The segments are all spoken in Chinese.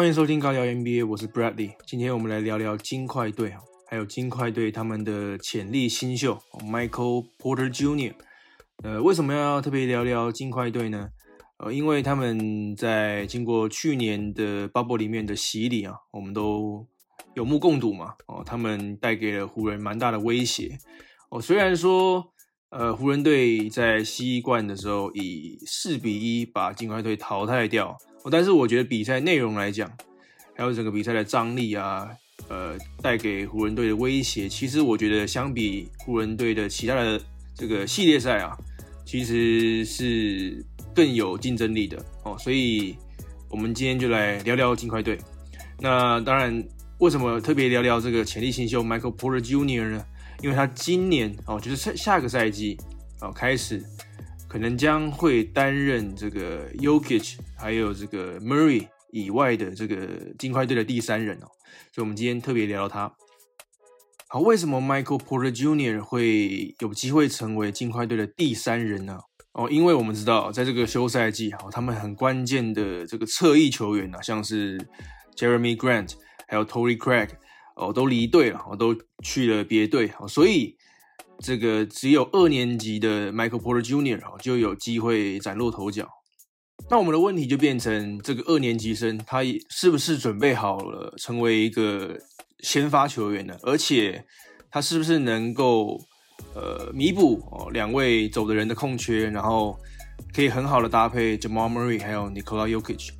欢迎收听高聊 NBA，我是 Bradley。今天我们来聊聊金块队啊，还有金块队他们的潜力新秀 Michael Porter Jr。呃，为什么要特别聊聊金块队呢？呃，因为他们在经过去年的 Bubble 里面的洗礼啊，我们都有目共睹嘛。哦，他们带给了湖人蛮大的威胁。哦，虽然说呃湖人队在西冠的时候以四比一把金块队淘汰掉。哦但是我觉得比赛内容来讲，还有整个比赛的张力啊，呃，带给湖人队的威胁，其实我觉得相比湖人队的其他的这个系列赛啊，其实是更有竞争力的哦。所以，我们今天就来聊聊金块队。那当然，为什么特别聊聊这个潜力新秀 Michael Porter Jr. 呢？因为他今年哦，就是下下个赛季哦开始。可能将会担任这个 Yokich 还有这个 Murray 以外的这个金块队的第三人哦，所以我们今天特别聊他。好，为什么 Michael Porter Jr. 会有机会成为金块队的第三人呢？哦，因为我们知道，在这个休赛季哈，他们很关键的这个侧翼球员啊，像是 Jeremy Grant 还有 Tory Craig 哦，都离队了，哦，都去了别队，哦，所以。这个只有二年级的 Michael Porter Jr. 就有机会崭露头角。那我们的问题就变成，这个二年级生他是不是准备好了成为一个先发球员呢？而且他是不是能够呃弥补哦两位走的人的空缺，然后可以很好的搭配 Jamal Murray 还有 Nikola y o k i c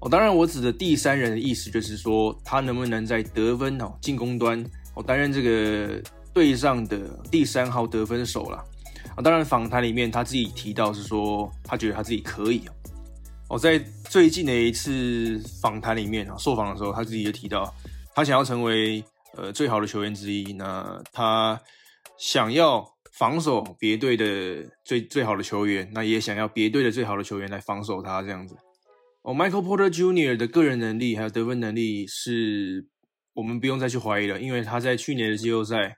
哦，当然我指的第三人的意思就是说，他能不能在得分哦进攻端哦担任这个。队上的第三号得分手了啊！当然，访谈里面他自己提到是说，他觉得他自己可以哦。在最近的一次访谈里面啊，受访的时候，他自己也提到，他想要成为呃最好的球员之一。那他想要防守别队的最最好的球员，那也想要别队的最好的球员来防守他这样子。哦，Michael Porter Jr. 的个人能力还有得分能力是我们不用再去怀疑了，因为他在去年的季后赛。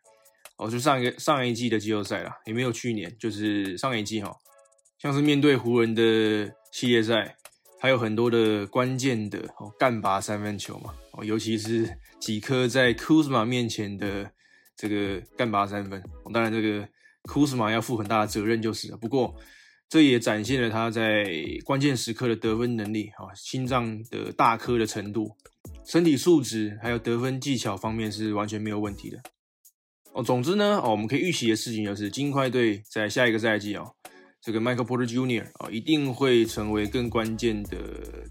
哦，就上一个上一季的季后赛啦，也没有去年，就是上一季哈，像是面对湖人的系列赛，还有很多的关键的哦干拔三分球嘛，哦，尤其是几颗在库斯马面前的这个干拔三分，当然这个库斯马要负很大的责任就是了，不过这也展现了他在关键时刻的得分能力哈，心脏的大颗的程度，身体素质还有得分技巧方面是完全没有问题的。哦，总之呢，哦，我们可以预期的事情就是，金块队在下一个赛季哦，这个 Michael Porter Jr. 啊，一定会成为更关键的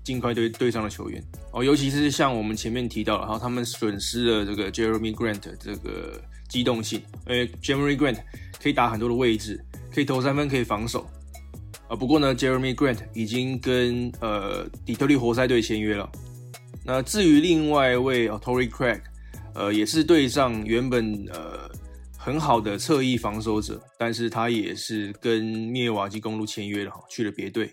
金块队队上的球员哦，尤其是像我们前面提到了哈，他们损失了这个 Jeremy Grant 这个机动性，因为 Jeremy Grant 可以打很多的位置，可以投三分，可以防守啊。不过呢，Jeremy Grant 已经跟呃底特律活塞队签约了。那至于另外一位哦，Tory Craig。呃，也是队上原本呃很好的侧翼防守者，但是他也是跟涅瓦基公路签约了哈，去了别队。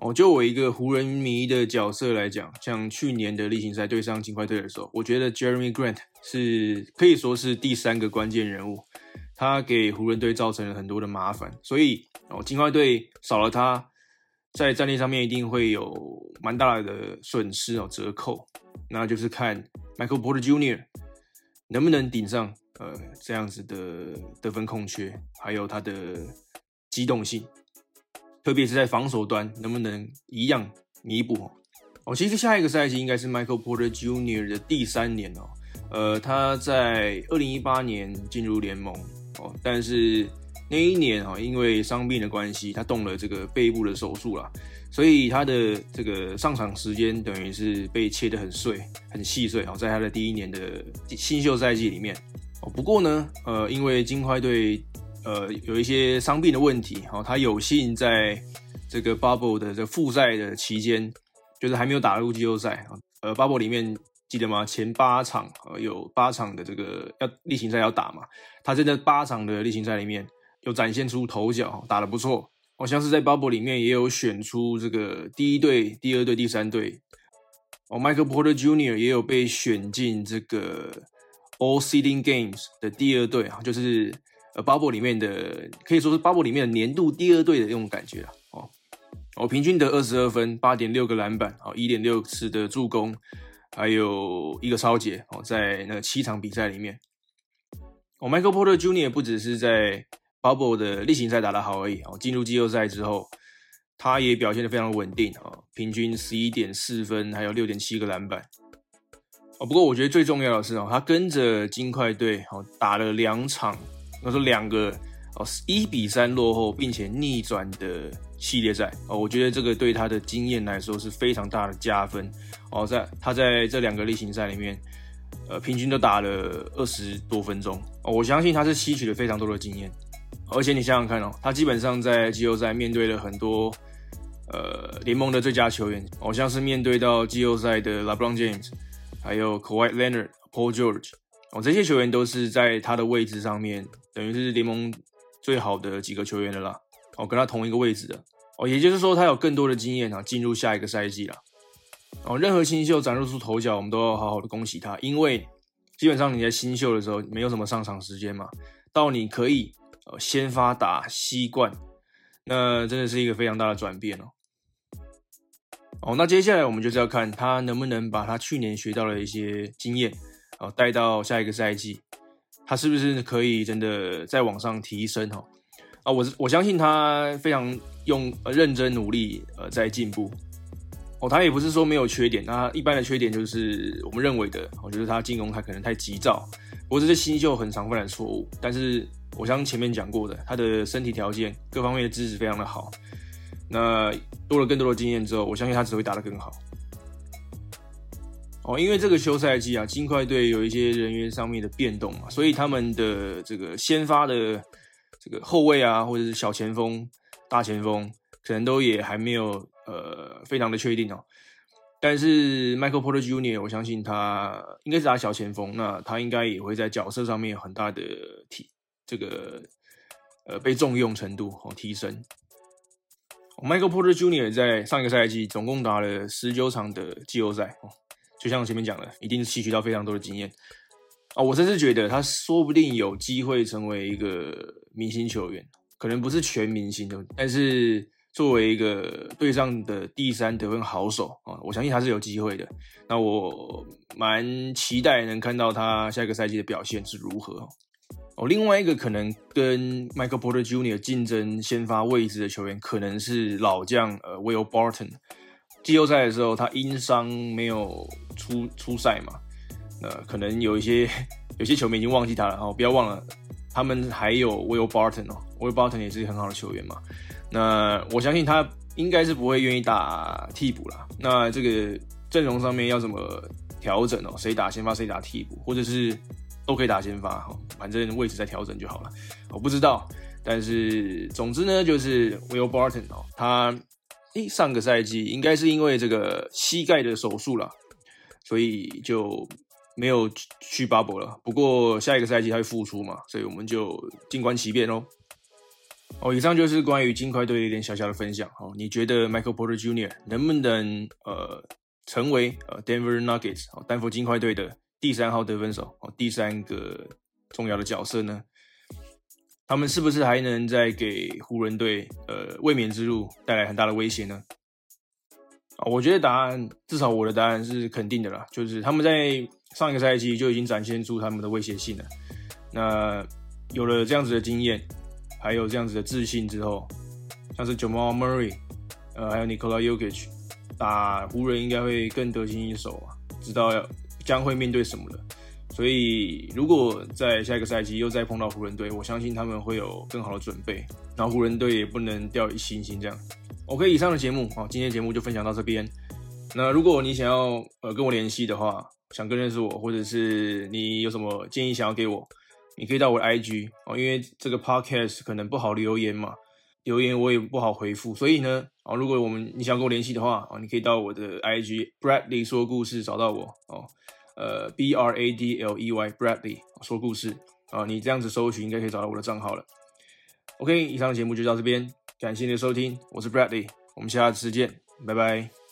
哦，就我一个湖人迷的角色来讲，像去年的例行赛对上金块队的时候，我觉得 Jeremy Grant 是可以说是第三个关键人物，他给湖人队造成了很多的麻烦，所以哦，金块队少了他，在战力上面一定会有蛮大的损失哦，折扣，那就是看 Michael Porter Jr. 能不能顶上呃这样子的得分空缺，还有他的机动性，特别是在防守端能不能一样弥补？哦，其实下一个赛季应该是 Michael Porter Jr. 的第三年哦，呃，他在二零一八年进入联盟哦，但是那一年哦，因为伤病的关系，他动了这个背部的手术了。所以他的这个上场时间等于是被切得很碎、很细碎哦，在他的第一年的新秀赛季里面哦。不过呢，呃，因为金块队呃有一些伤病的问题哦，他有幸在这个 Bubble 的这复赛的期间，就是还没有打入季后赛啊。呃，Bubble 里面记得吗？前八场呃有八场的这个要例行赛要打嘛，他在那八场的例行赛里面有展现出头角，打得不错。好像是在 Bubble 里面也有选出这个第一队、第二队、第三队。哦，Michael Porter Jr. 也有被选进这个 All Seeding Games 的第二队啊，就是呃 Bubble 里面的可以说是 Bubble 里面的年度第二队的这种感觉啊。哦，哦，平均得二十二分，八点六个篮板，哦，一点六次的助攻，还有一个超节，哦，在那七场比赛里面，哦，Michael Porter Jr. 不只是在 Bubble 的例行赛打得好而已，哦，进入季后赛之后，他也表现得非常稳定，哦，平均十一点四分，还有六点七个篮板，哦，不过我觉得最重要的是，哦，他跟着金块队，哦，打了两场，那说两个。哦，一比三落后并且逆转的系列赛哦，我觉得这个对他的经验来说是非常大的加分哦。在他在这两个例行赛里面，呃，平均都打了二十多分钟哦，我相信他是吸取了非常多的经验。而且你想想看哦，他基本上在季后赛面对了很多呃联盟的最佳球员，哦，像是面对到季后赛的 LeBron James，还有 Kawhi Leonard、Paul George，哦，这些球员都是在他的位置上面，等于是联盟。最好的几个球员的啦，哦，跟他同一个位置的，哦，也就是说他有更多的经验啊，进入下一个赛季了，哦，任何新秀展露出头角，我们都要好好的恭喜他，因为基本上你在新秀的时候没有什么上场时间嘛，到你可以呃先发打西冠，那真的是一个非常大的转变哦，哦，那接下来我们就是要看他能不能把他去年学到的一些经验，哦，带到下一个赛季。他是不是可以真的再往上提升哈？啊，我我相信他非常用认真努力呃在进步哦。他也不是说没有缺点，那一般的缺点就是我们认为的，我觉得他进攻他可能太急躁，不过这是新秀很常犯的错误。但是我相信前面讲过的，他的身体条件各方面的资质非常的好，那多了更多的经验之后，我相信他只会打得更好。哦，因为这个休赛季啊，金块队有一些人员上面的变动嘛，所以他们的这个先发的这个后卫啊，或者是小前锋、大前锋，可能都也还没有呃非常的确定哦。但是 Michael Porter Jr.，我相信他应该是打小前锋，那他应该也会在角色上面有很大的提这个呃被重用程度哦提升。Michael Porter Jr. 在上一个赛季总共打了十九场的季后赛哦。就像前面讲的，一定是吸取到非常多的经验啊！我甚至觉得他说不定有机会成为一个明星球员，可能不是全明星的，但是作为一个队上的第三得分好手啊，我相信他是有机会的。那我蛮期待能看到他下一个赛季的表现是如何哦。另外一个可能跟 Michael Porter Jr. 竞争先发位置的球员，可能是老将呃 Will Barton。季后赛的时候，他因伤没有出出赛嘛？呃，可能有一些有些球迷已经忘记他了哦。不要忘了，他们还有 Will Barton 哦，Will Barton 也是很好的球员嘛。那我相信他应该是不会愿意打替补了。那这个阵容上面要怎么调整哦？谁打先发，谁打替补，或者是都可以打先发哈，反正位置再调整就好了。我不知道，但是总之呢，就是 Will Barton 哦，他。诶，上个赛季应该是因为这个膝盖的手术了，所以就没有去 bubble 了。不过下一个赛季他会复出嘛，所以我们就静观其变哦。哦，以上就是关于金块队一点小小的分享。哦，你觉得 Michael Porter Jr. 能不能呃成为呃 Denver Nuggets 哦丹佛金块队的第三号得分手哦第三个重要的角色呢？他们是不是还能再给湖人队呃卫冕之路带来很大的威胁呢？啊，我觉得答案至少我的答案是肯定的啦，就是他们在上一个赛季就已经展现出他们的威胁性了。那有了这样子的经验，还有这样子的自信之后，像是 Jamal Murray，呃，还有 Nikola Jokic，打湖人应该会更得心应手啊，知道要将会面对什么了。所以，如果在下一个赛季又再碰到湖人队，我相信他们会有更好的准备。然后湖人队也不能掉以轻心。这样，OK，以上的节目啊，今天节目就分享到这边。那如果你想要呃跟我联系的话，想更认识我，或者是你有什么建议想要给我，你可以到我的 IG 哦，因为这个 Podcast 可能不好留言嘛，留言我也不好回复。所以呢，啊，如果我们你想跟我联系的话啊，你可以到我的 IG Bradley 说故事找到我哦。呃，B R A D L E Y Bradley 说故事啊，你这样子搜寻应该可以找到我的账号了。OK，以上节目就到这边，感谢你的收听，我是 Bradley，我们下次见，拜拜。